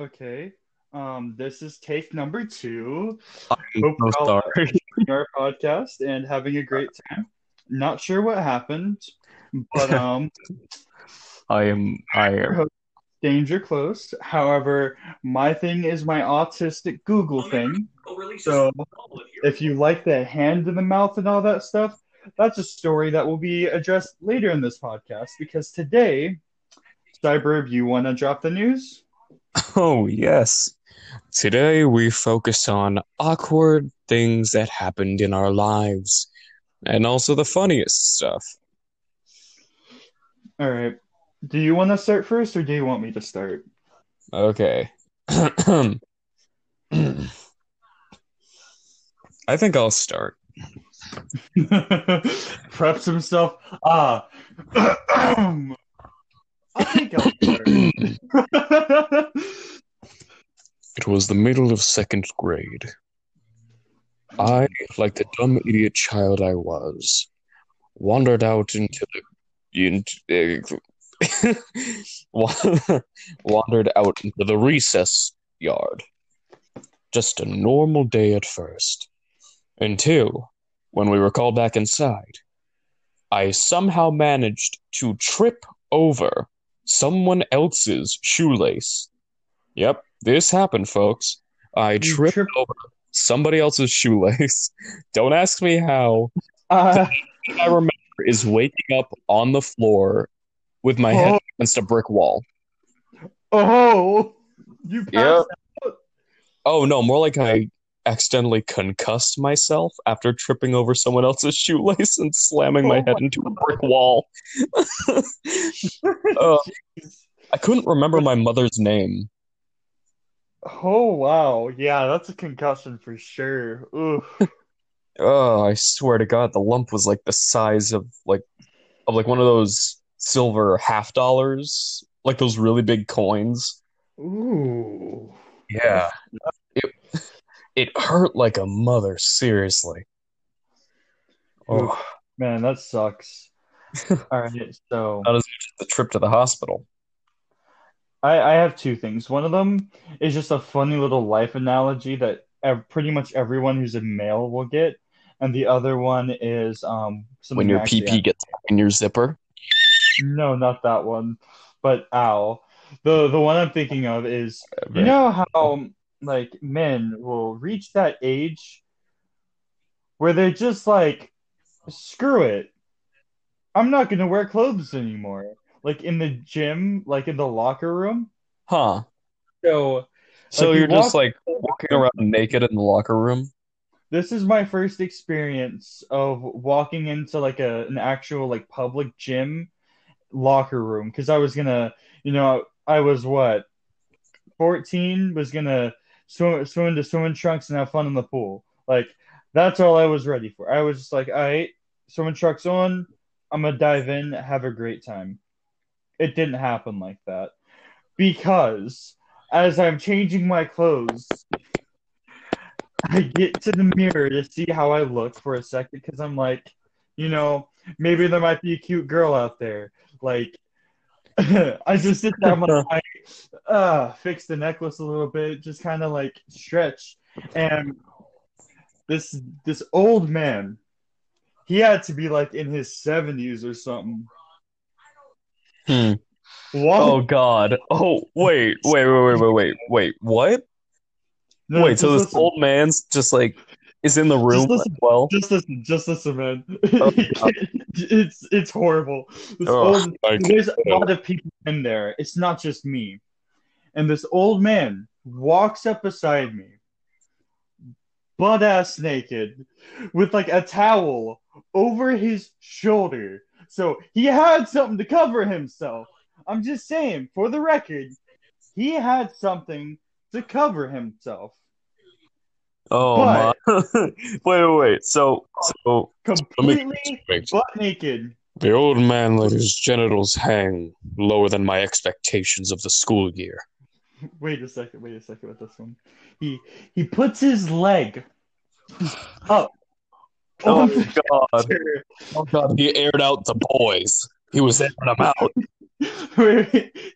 Okay. Um, this is take number two. I'm Hope so we're all sorry. enjoying our podcast and having a great time. Not sure what happened, but um, I am. I am. danger close. However, my thing is my autistic Google thing. So if you like the hand in the mouth and all that stuff, that's a story that will be addressed later in this podcast. Because today, Cyber, you want to drop the news? Oh yes. Today we focus on awkward things that happened in our lives, and also the funniest stuff. All right. Do you want to start first, or do you want me to start? Okay. I think I'll start. Preps himself. Ah. I think I'll start. It was the middle of second grade. I, like the dumb idiot child I was, wandered out into the into, wandered out into the recess yard. Just a normal day at first. Until, when we were called back inside, I somehow managed to trip over someone else's shoelace. Yep, this happened, folks. I You tripped tripped- over somebody else's shoelace. Don't ask me how. Uh, I remember is waking up on the floor with my head Oh. against a brick wall. oh, you passed Oh no, more like I accidentally concussed myself after tripping over someone else's shoelace and slamming my Oh head my into a brick wall. Uh, I couldn't remember my mother's name. Oh wow, yeah, that's a concussion for sure. Oh, I swear to God, the lump was like the size of like of like one of those silver half dollars, like those really big coins. Ooh. Yeah. It it hurt like a mother, seriously. Oh, Man, that sucks. All right, so not as much as the trip to the hospital. I, I have two things. One of them is just a funny little life analogy that ev pretty much everyone who's a male will get, and the other one is um something When your actually PP gets in your zipper. No, not that one. But ow. The the one I'm thinking of is you know how like men will reach that age where they're just like screw it. I'm not gonna wear clothes anymore. Like in the gym, like in the locker room. Huh. So So Like, you you're just walk- like walking around naked in the locker room? this is my first experience of walking into like a an actual like public gym locker room because I was gonna, you know, I was what 14 was gonna swim swim into swimming trunks and have fun in the pool. Like that's all I was ready for. I was just like, all right, swimming trunks on, I'm gonna dive in, have a great time. It didn't happen like that because as I'm changing my clothes, I get to the mirror to see how I look for a second because I'm like, you know, maybe there might be a cute girl out there. Like, I just sit I'm like, I, uh, fix the necklace a little bit, just kind of like stretch, and this this old man, he had to be like in his 70s or something. Hmm. Wow. Oh God. Oh wait, wait, wait, wait, wait, wait, wait. What? No, wait, so this listen. old man's just like is in the room listen. as well? Just listen, just listen, man. Oh, it's it's horrible. This Oh, old, there's a lot of people in there. It's not just me. And this old man walks up beside me, butt ass naked, with like a towel over his shoulder. So he had something to cover himself. I'm just saying, for the record, he had something to cover himself. Oh But- my. wait, wait, wait. So, so Completely butt naked. The old man let his genitals hang lower than my expectations of the school year. Wait a second, wait a second with this one. He he puts his leg up. Oh, oh on God. Oh God. He aired out the boys. He was airing them out. where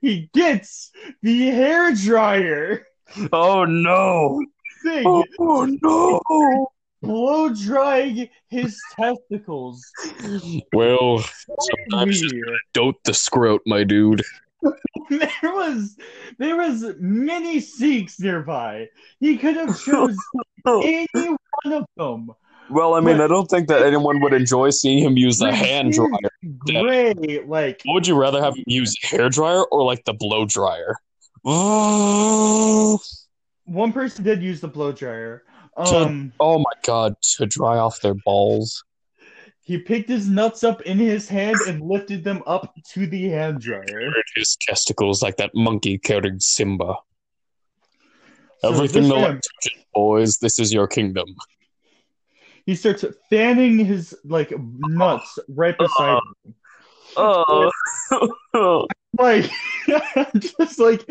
he gets the hair dryer Oh no! thing, Oh no! blow drying his testicles. Well, sometimes you don't the scrote, my dude. There was there was many sinks nearby. He could have chose oh, any one of them. Well, I mean, I don't think that anyone would enjoy seeing him use a hand dryer. Gray, like What would you rather have him use a hair dryer or like the blow dryer? One person did use the blow dryer. Um, my god, to dry off their balls. he picked his nuts up in his hand and lifted them up to the hand dryer. His testicles like that monkey carrying Simba. So Everything this the light touches, boys. This is your kingdom. He starts fanning his like nuts right beside him. Oh, oh. Like, I'm just like,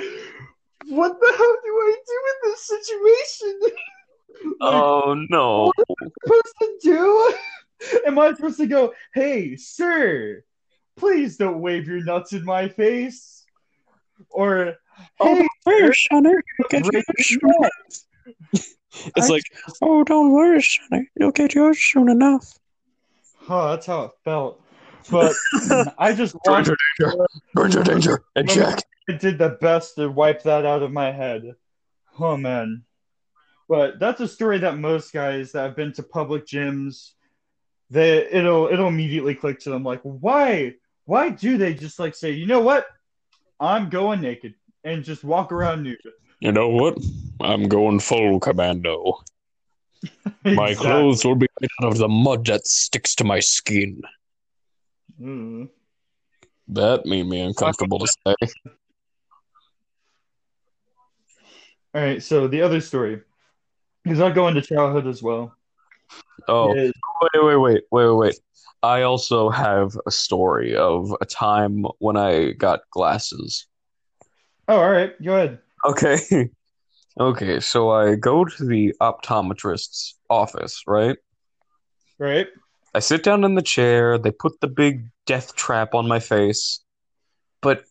what the hell do I do in this situation? like, oh no! what am I supposed to do? Am I supposed to go, hey, sir, please don't wave your nuts in my face? Or, oh, hey, Where, Sonny? You'll get your nuts. It's I like, oh, don't worry, Sonny. You'll get yours soon enough. Oh, that's how it felt. But I just watched Danger, danger, danger, danger, eject. I did the best to wipe that out of my head. Oh man. But that's a story that most guys that have been to public gyms, they it'll it'll immediately click to them like, why why do they just like say, you know what? I'm going naked and just walk around nude. You know what? I'm going full commando. My clothes will be made out of the mud that sticks to my skin. Mm. That made me uncomfortable to say. All right, so the other story, because I'll go into childhood as well. Oh, is- wait, wait, wait, wait, wait, wait. I also have a story of a time when I got glasses. oh, all right, go ahead. Okay. Okay, so I go to the optometrist's office, right? Right? I sit down in the chair, they put the big death trap on my face, but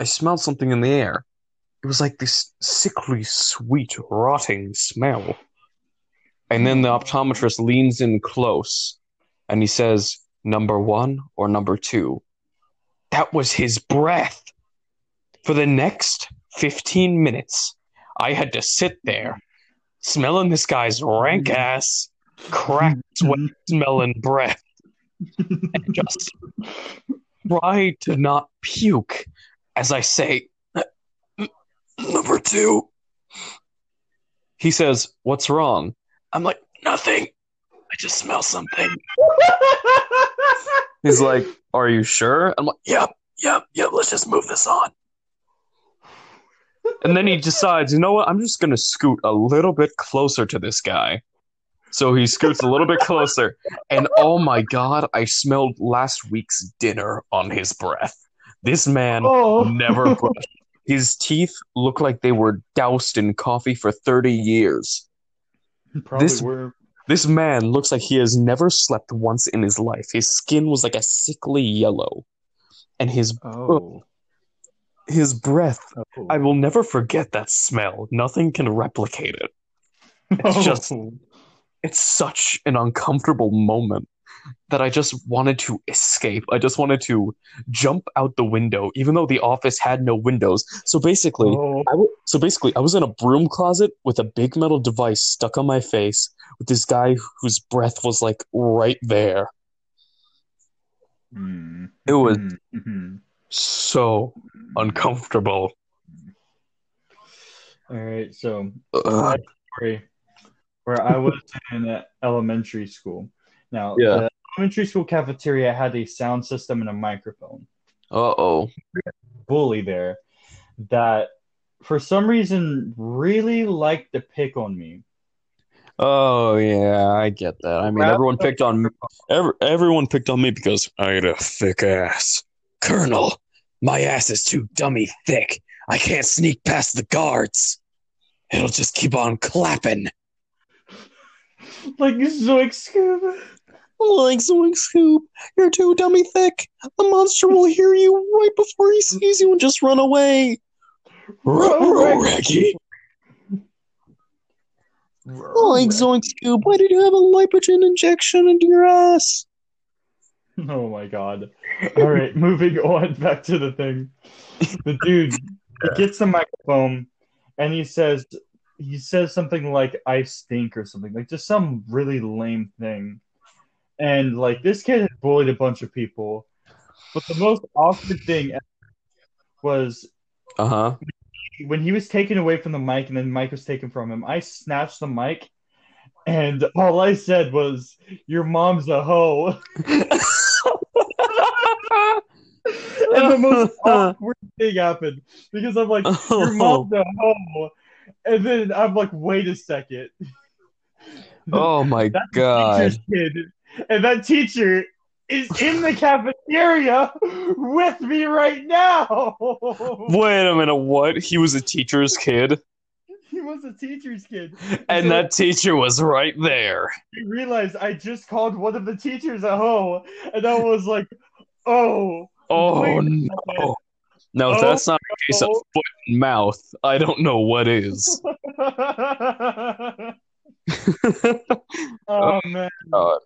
I smelled something in the air. It was like this sickly, sweet, rotting smell. And then the optometrist leans in close and he says, Number one or number two? That was his breath. For the next 15 minutes, I had to sit there smelling this guy's rank mm-hmm. ass, cracked mm-hmm. sweat, smelling breath and just try to not puke as I say, number two. He says, What's wrong? I'm like, Nothing. I just smell something. He's like, Are you sure? I'm like, Yep, yep, yep, let's just move this on. And then he decides, you know what? I'm just going to scoot a little bit closer to this guy. So he scoots a little bit closer. And oh my God, I smelled last week's dinner on his breath. This man oh, never brushed. His teeth look like they were doused in coffee for 30 years. Probably This- were. This man looks like he has never slept once in his life. His skin was like a sickly yellow. And his Oh. His breath, oh. I will never forget that smell. Nothing can replicate it. It's just- Oh. It's such an uncomfortable moment that I just wanted to escape. I just wanted to jump out the window, even though the office had no windows. So basically, Oh. I w- so basically, I was in a broom closet with a big metal device stuck on my face with this guy whose breath was like right there. Mm. It was Mhm. Mhm. so uncomfortable. All right, so story where I was in elementary school. Now, Yeah. the elementary school cafeteria had a sound system and a microphone. Uh-oh. Bully there that, for some reason, really liked to pick on me. Oh yeah, I get that. I mean, everyone picked on every, everyone picked on me because I had a thick ass. Colonel, my ass is too dummy thick. I can't sneak past the guards. It'll just keep on clapping. Like Zoic Scuba. Like Zoink Scoob, you're too dummy thick. The monster will hear you right before he sees you and just run away. Ruh-roh, Reggie. Like Zoink Scoob, why did you have a lipogen injection into your ass? Oh my god. All right, moving on back to the thing. The dude he gets the microphone and he says he says something like I stink or something, like just some really lame thing. And like this kid had bullied a bunch of people. But the most awkward thing was Uh huh. when he was taken away from the mic and then the mic was taken from him, I snatched the mic and all I said was, Your mom's a hoe. And the most awkward thing happened because I'm like, Your mom's a oh. hoe. And then I'm like, wait a second. oh my god. kid. And that teacher is in the cafeteria with me right now. Wait a minute, what? He was a teacher's kid? he was a teacher's kid. And So that teacher was right there. I realized I just called one of the teachers at home, and I was like, oh. Oh no. No, Oh, that's not a case of foot and mouth, I don't know what is. oh man. God.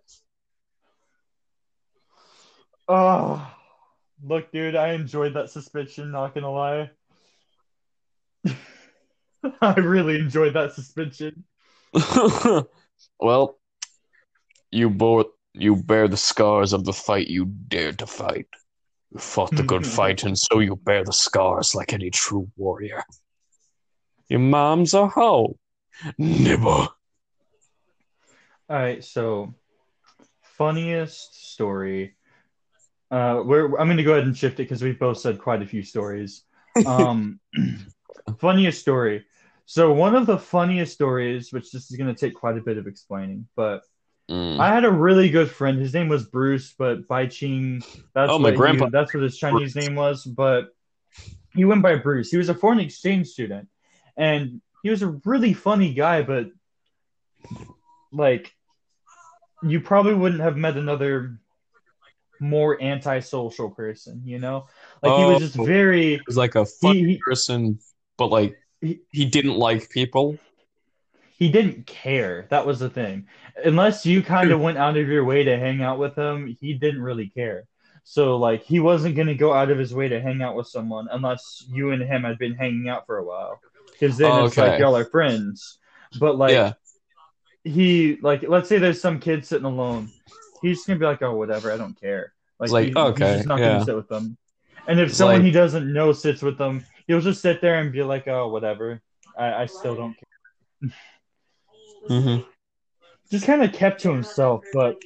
Oh, look, dude, I enjoyed that suspension. Not gonna lie. I really enjoyed that suspension. well, you bore you bear the scars of the fight you dared to fight. You fought the good fight, and so you bear the scars like any true warrior. Your mom's a hoe. Nibble. All right, so funniest story. Uh, we're I'm gonna go ahead and shift it because we've both said quite a few stories. Um, funniest story. So one of the funniest stories, which this is gonna take quite a bit of explaining, but Mm. I had a really good friend. His name was Bruce, but Bai Ching. That's Oh, my he- grandpa- that's what his Chinese Bruce. name was. But he went by Bruce. He was a foreign exchange student, and he was a really funny guy. But like, you probably wouldn't have met another more antisocial person. You know, like he was just Oh. very. He was like a funny he, person, but like He- he didn't like people. He didn't care. That was the thing. Unless you kind of went out of your way to hang out with him, he didn't really care. So like he wasn't gonna go out of his way to hang out with someone unless you and him had been hanging out for a while. Because then it's like y'all are friends. But like yeah. he like let's say there's some kid sitting alone. He's just gonna be like, oh whatever, I don't care. Like, like, he- okay, he's just not yeah. gonna sit with them. And if It's someone like- he doesn't know sits with them, he'll just sit there and be like, oh whatever. I, I still don't care. Hmm just kind of kept to himself. But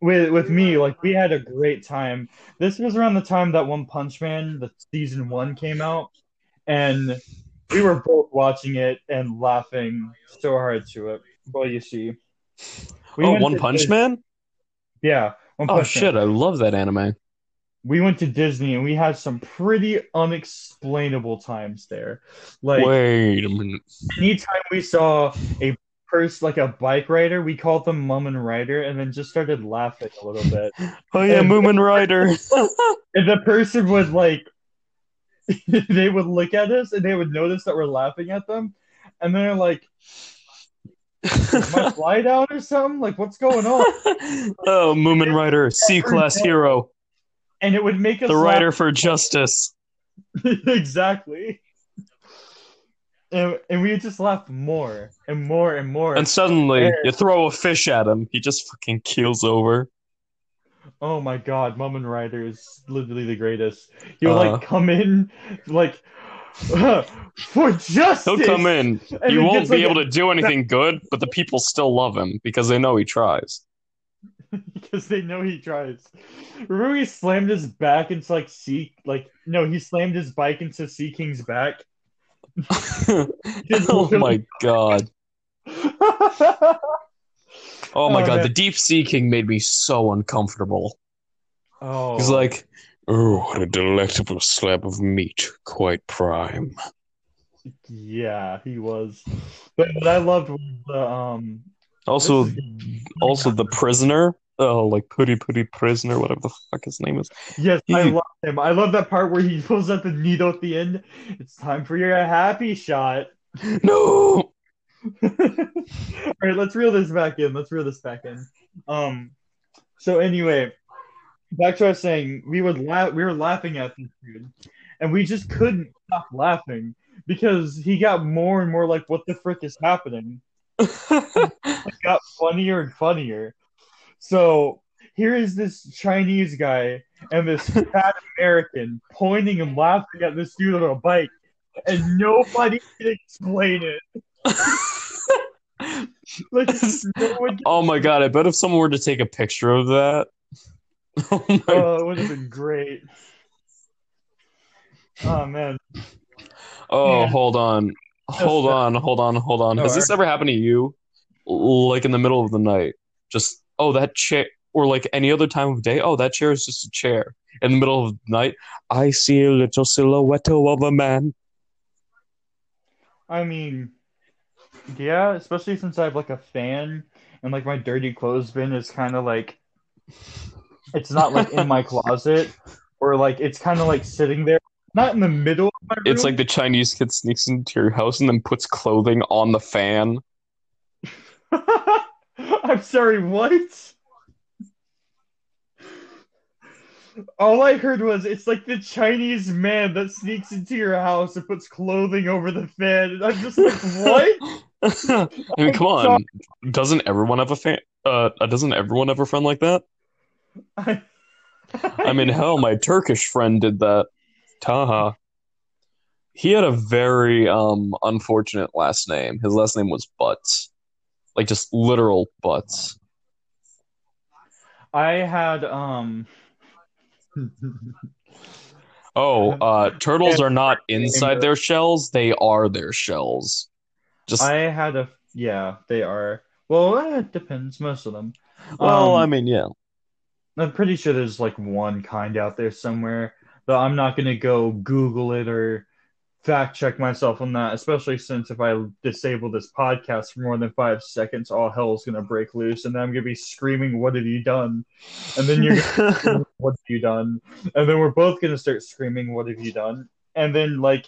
with with me, like we had a great time. This was around the time that One Punch Man, the season one, came out, and we were both watching it and laughing so hard to it. Well, you see, we oh, One Punch Dis- Man? Yeah, One Oh Punch shit, Man. I love that anime. We went to Disney and we had some pretty unexplainable times there. Like Wait a minute. anytime we saw a person like a bike rider, we called them Mumen Rider, and then just started laughing a little bit. Oh yeah, And- Mumen Rider. And the person would like, they would look at us and they would notice that we're laughing at them, and they're like, "Is my fly out or something? Like, what's going on?" oh, Mumen Rider, C class hero, And it would make us the laugh. rider for justice. exactly. And, and we just laugh more and more and more. And suddenly, you throw a fish at him, he just fucking keels over. Oh my god, Mumen Rider is literally the greatest. He'll Uh. like come in like for justice. He'll come in. He won't gets, be like, able to do anything good, but the people still love him because they know he tries. because they know he tries. Remember he slammed his back into like Sea like no, he slammed his bike into Sea King's back. oh my god. Oh my Oh, god, man. the Deep Sea King made me so uncomfortable. oh, He's like, oh, what a delectable slab of meat, quite prime. yeah, he was. But what I loved was the um Also, also the prisoner. Oh, like Puri Puri Prison or whatever the fuck his name is. Yes, I love him. I love that part where he pulls out the needle at the end. It's time for your happy shot. No. All right, let's reel this back in. Let's reel this back in. Um, so anyway, back to what I was saying. We would laugh. We were laughing at this dude, and we just couldn't stop laughing because he got more and more like, "What the frick is happening?" It got funnier and funnier. So here is this Chinese guy and this fat American pointing and laughing at this dude on a bike, and nobody can explain it. Like no oh my god! I bet if someone were to take a picture of that, oh Oh, it would have been great. Oh man, Oh, Yeah. hold on. Hold on, hold on, hold on. Has this ever happened to you? Like in the middle of the night? Just, oh, that chair, or like any other time of day? Oh, that chair is just a chair. In the middle of the night, I see a little silhouette of a man. I mean, yeah, especially since I have like a fan and like my dirty clothes bin is kind of like it's not like in my closet or like it's kind of like sitting there, not in the middle of my room. It's like the Chinese kid sneaks into your house and then puts clothing on the fan. I'm sorry, what? All I heard was it's like the Chinese man that sneaks into your house and puts clothing over the fan. And I'm just like, what? I mean, come on. Doesn't everyone have a fan? Uh, doesn't everyone have a friend like that? I, I mean, hell, my Turkish friend did that. Taha. He had a very um unfortunate last name. His last name was Butts. Like just literal butts. I had um Oh, uh turtles are not inside their shells, they are their shells. Just I had a yeah, they are. Well, eh, it depends. Most of them. well, um, I mean, yeah. I'm pretty sure there's like one kind out there somewhere, but I'm not gonna go Google it or fact check myself on that. Especially since if I disable this podcast for more than five seconds, all hell's gonna break loose, and then I'm gonna be screaming, "What have you done?" And then you're gonna, "What have you done?" And then we're both gonna start screaming, "What have you done?" And then like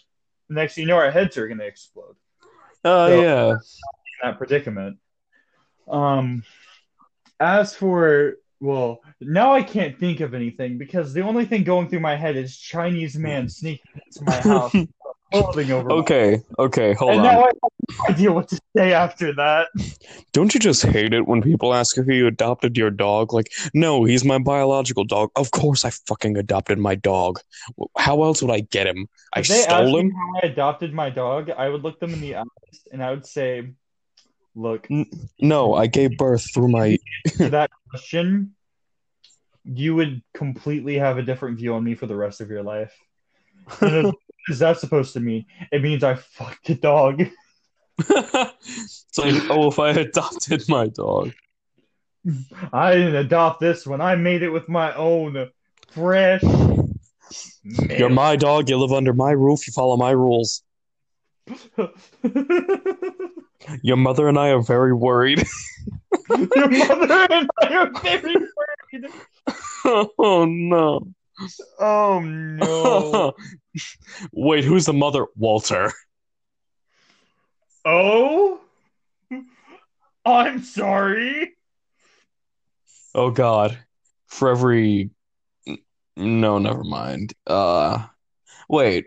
next thing you know, our heads are gonna explode. Oh So- yeah. that predicament. Um, as for well, now I can't think of anything because the only thing going through my head is Chinese man sneaking into my house, clothing over. Okay, okay, hold on. and on. now I have no idea what to say after that. Don't you just hate it when people ask if you adopted your dog? Like, no, he's my biological dog. Of course I fucking adopted my dog. How else would I get him? I If they stole him? how I adopted my dog, I would look them in the eyes and I would say, "Look, No, I gave birth through my to that question, you would completely have a different view on me for the rest of your life." What is that supposed to mean? It means I fucked a dog. it's like, oh, if I adopted my dog. I didn't adopt this one. I made it with my own fresh. You're my dog, you live under my roof, you follow my rules. Your mother and I are very worried. Your mother and I are very worried. oh no. Oh no. Wait, who's the mother? Walter. Oh? I'm sorry. Oh god. For every No, never mind. Uh wait.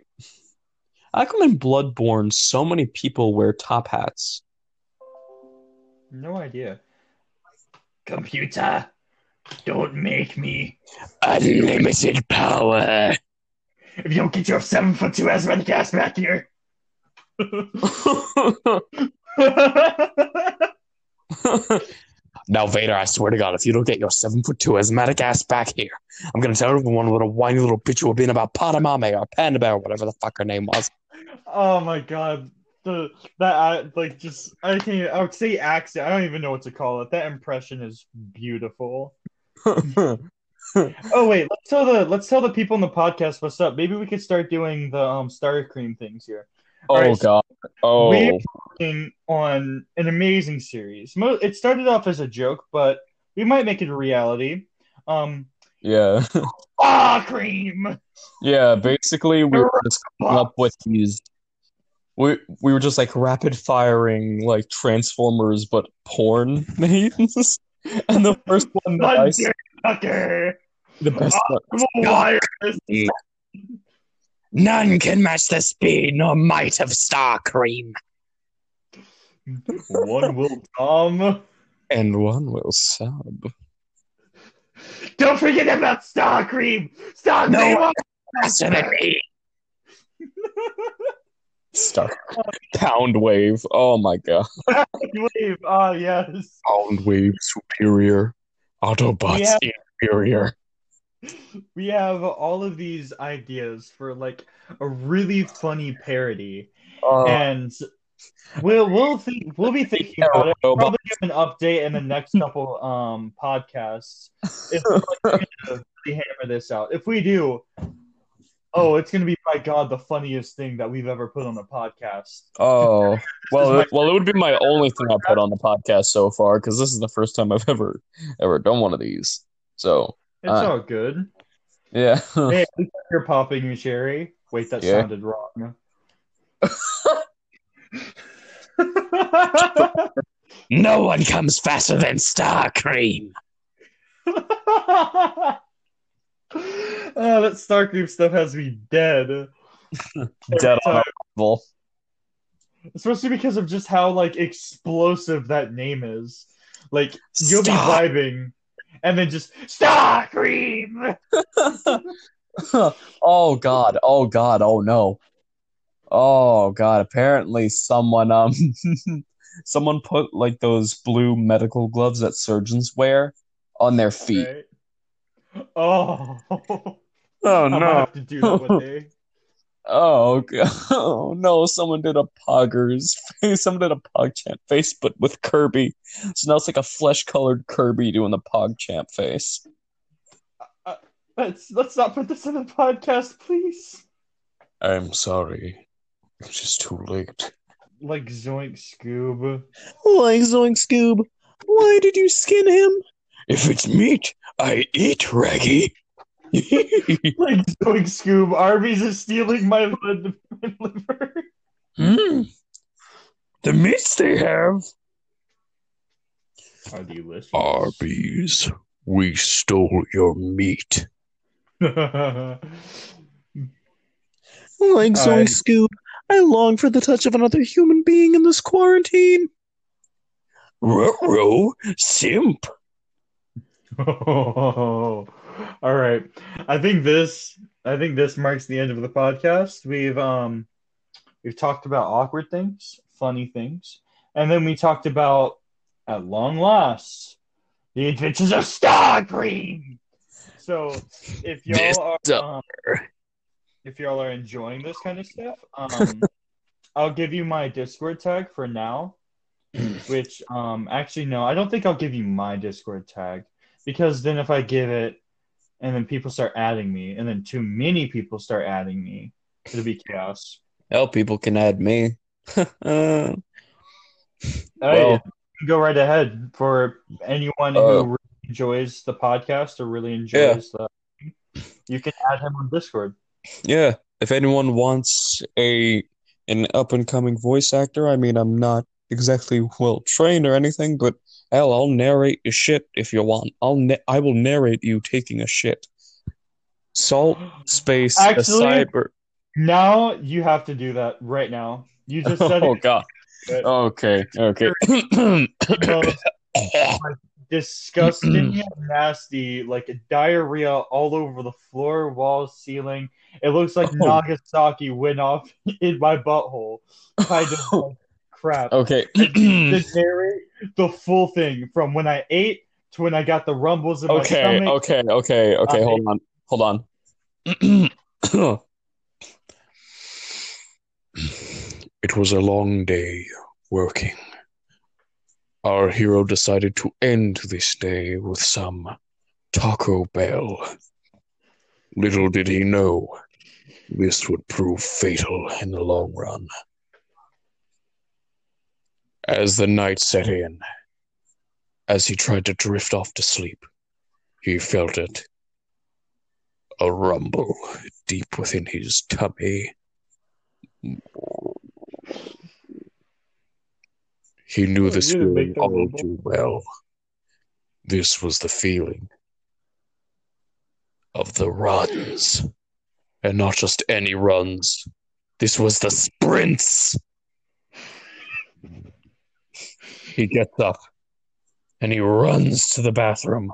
How come in Bloodborne so many people wear top hats? No idea. Computer, don't make me. Unlimited power. If you don't get your seven foot two asthmatic ass back here. now, Vader, I swear to God, if you don't get your seven foot two asthmatic ass back here, I'm gonna tell everyone what a whiny little bitch you were being about Padamame or Panda Bear, or whatever the fuck her name was. oh my god. The that I like just I can't I would say accent. I don't even know what to call it. That impression is beautiful. Oh wait, let's tell the let's tell the people in the podcast what's up. Maybe we could start doing the um star cream things here. oh Alright, God. Oh. we- are Working on an amazing series. It started off as a joke, but We might make it a reality. Um, Yeah. ah, cream. Yeah, basically we were just coming up with these we we were just like rapid firing like Transformers but porn names. And the first one that I s- Tucker. the best one. None can match the speed nor might of Star Cream. One will Tom. And one will sub. Don't forget about Star Cream. Star No. Cream. Faster than me. Star Pound Wave. Oh my god. Wave. Ah, yes. Pound Wave superior. Autobots Yeah. inferior. We have all of these ideas for like a really funny parody, Uh, and we'll we'll think we'll be thinking about it. We'll probably give an update in the next couple um podcasts if we're like, really hammer this out. If we do, oh, it's gonna be by God the funniest thing that we've ever put on a podcast. Oh, well, my- well, it would be my only thing I put on the podcast so far because this is the first time I've ever ever done one of these. So, It's Uh. all good. yeah. Hey, you're popping your cherry. Wait, that Yeah. sounded wrong. no one comes faster than Star Cream. Oh, that Starcream stuff has me dead. Dead on arrival. Especially because of just how like explosive that name is. Like you'll Stop. be vibing, and then just Starcream. oh God! Oh God! Oh no! Oh God! Apparently, someone um, someone put like those blue medical gloves that surgeons wear on their feet. Right? Oh, Oh gonna have to do that one day. Oh, oh no! Someone did a Poggers face. Someone did a PogChamp face, but with Kirby. So now it's like a flesh-colored Kirby doing the PogChamp face. Uh, uh, let's let's not put this in the podcast, please. I'm sorry, it's just too late. Like Zoink Scoob. Like Zoink Scoob, why did you skin him? If it's meat, I eat Raggy. Like Zoink Scoob. Arby's is stealing my liver. Hmm. The meats they have. Are delicious. Arby's, we stole your meat. Like Alright. Zoink Scoob, I long for the touch of another human being in this quarantine. Ruh-roh, simp. All right. I think this I think this marks the end of the podcast. We've um we've talked about awkward things, funny things, and then we talked about at long last the adventures of Starcream. So if y'all are um, if y'all are enjoying this kind of stuff, um I'll give you my Discord tag for now. Which um actually no, I don't think I'll give you my Discord tag because then if I give it and then people start adding me and then too many people start adding me, it'll be chaos. Hell, people can add me. Hey, go right ahead for anyone Uh, who really enjoys the podcast or really enjoys the you can add him on Discord. yeah, if anyone wants a an up and coming voice actor, I mean, I'm not exactly well trained or anything, but hell, I'll narrate your shit if you want. I'll na- I will narrate you taking a shit. Salt, space, a Actually- cyber. Now you have to do that right now. You just said Oh it. God. Okay. Okay. most disgusting, nasty, like diarrhea all over the floor, walls, ceiling. It looks like Oh. Nagasaki went off in my butthole. Kind of crap. Okay. To narrate the full thing from when I ate to when I got the rumbles in my Okay, stomach. okay, okay, okay. Uh, Hold on, hold on. It was a long day working. Our hero decided to end this day with some Taco Bell. Little did he know this would prove fatal in the long run. As the night set in, as he tried to drift off to sleep, he felt it. A rumble deep within his tummy. He knew Oh, this feeling all too well. This was the feeling of the runs. And not just any runs. This was the sprints. He gets up and he runs to the bathroom,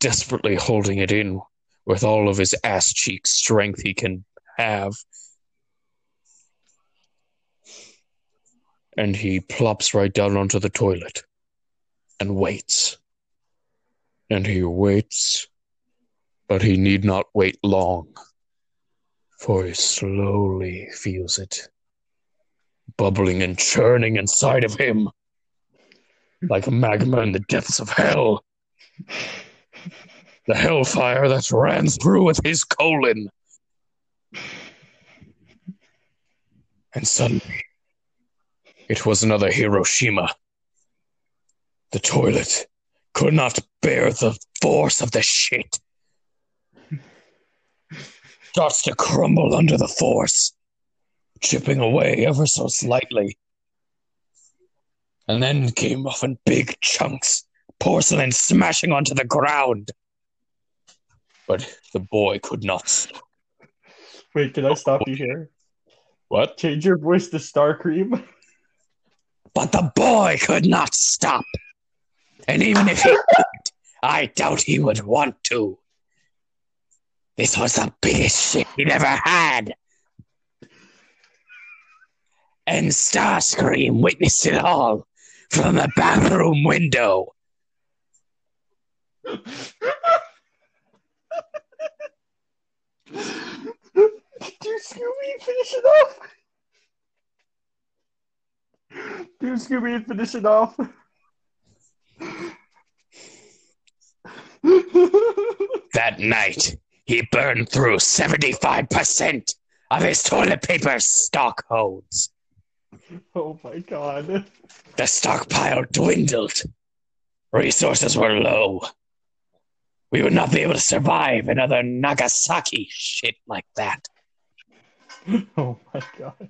desperately holding it in with all of his ass cheek strength he can have. And he plops right down onto the toilet and waits. And he waits, but he need not wait long, for he slowly feels it bubbling and churning inside of him like magma in the depths of hell. The hellfire that ran through with his colon. And suddenly, it was another Hiroshima. The toilet could not bear the force of the shit. Starts to crumble under the force, chipping away ever so slightly. And then came off in big chunks, porcelain smashing onto the ground. But the boy could not. stop. Wait, can I stop you here? What? Change your voice to Star Cream. But the boy could not stop. And even if he could, I doubt he would want to. This was the biggest shit he'd ever had. And Starscream witnessed it all from the bathroom window. Do Scooby finish it off? Do Scooby finish it off? That night, he burned through 75% of his toilet paper stock holds. oh my god. The stockpile dwindled. Resources were low. We would not be able to survive another Nagasaki shit like that. Oh my god.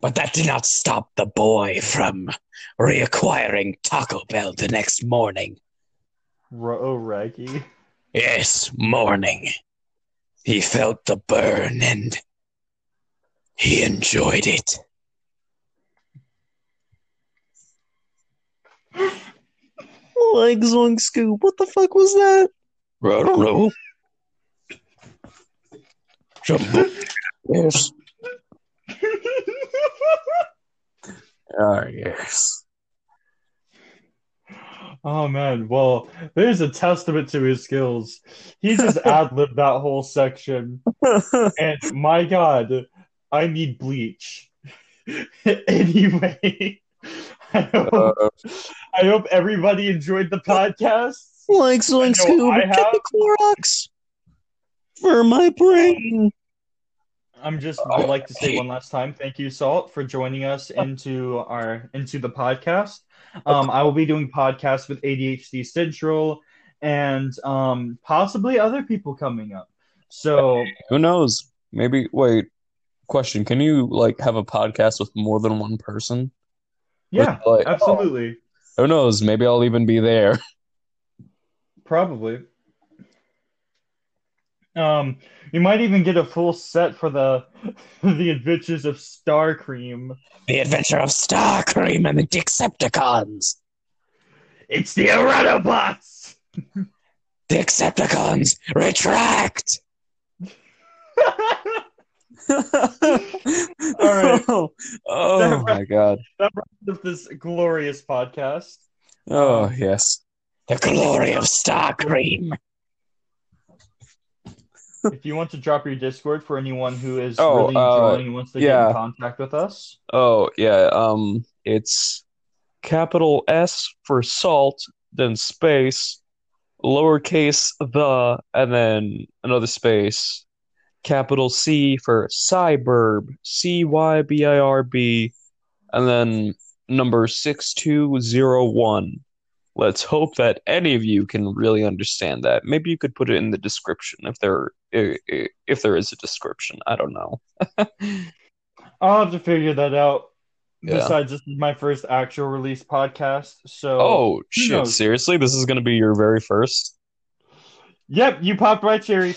But that did not stop the boy from reacquiring Taco Bell the next morning. Oh, Raggy. Yes, morning. He felt the burn and he enjoyed it. Like on Scoop, what the fuck was that? I don't know. Jumbo. Yes. Ah, yes. Oh man, well, there's a testament to his skills. He just ad libbed that whole section. And my god, I need bleach. anyway, I hope, Uh, I hope everybody enjoyed the podcast. like Zoink I know Scoop, I get have. the Clorox for my brain. I'm just would like to say one last time, thank you, Salt, for joining us into our into the podcast. Um, I will be doing podcasts with ADHD Central and um, possibly other people coming up. So who knows? Maybe, wait, question. Can you, like, have a podcast with more than one person? Yeah, like, absolutely, Who knows? Maybe I'll even be there. probably. Um, you might even get a full set for the the Adventures of Star Cream. The Adventure of Starcream and the Decepticons. It's the Autobots. The Decepticons retract. right. Oh, oh my god. of this glorious podcast. Oh yes. The glory of star cream. if you want to drop your Discord for anyone who is Oh, really uh, enjoying and wants to get in contact with us, Oh yeah. Um, it's capital S for salt, then space, lowercase the, and then another space. Capital C for cyberb, C Y B I R B, and then number six two zero one. Let's hope that any of you can really understand that. Maybe you could put it in the description if there if there is a description. I don't know. I'll have to figure that out. Yeah. Besides, this is my first actual release podcast, so Oh shit! knows? Seriously, this is gonna be your very first. yep, you popped my cherry.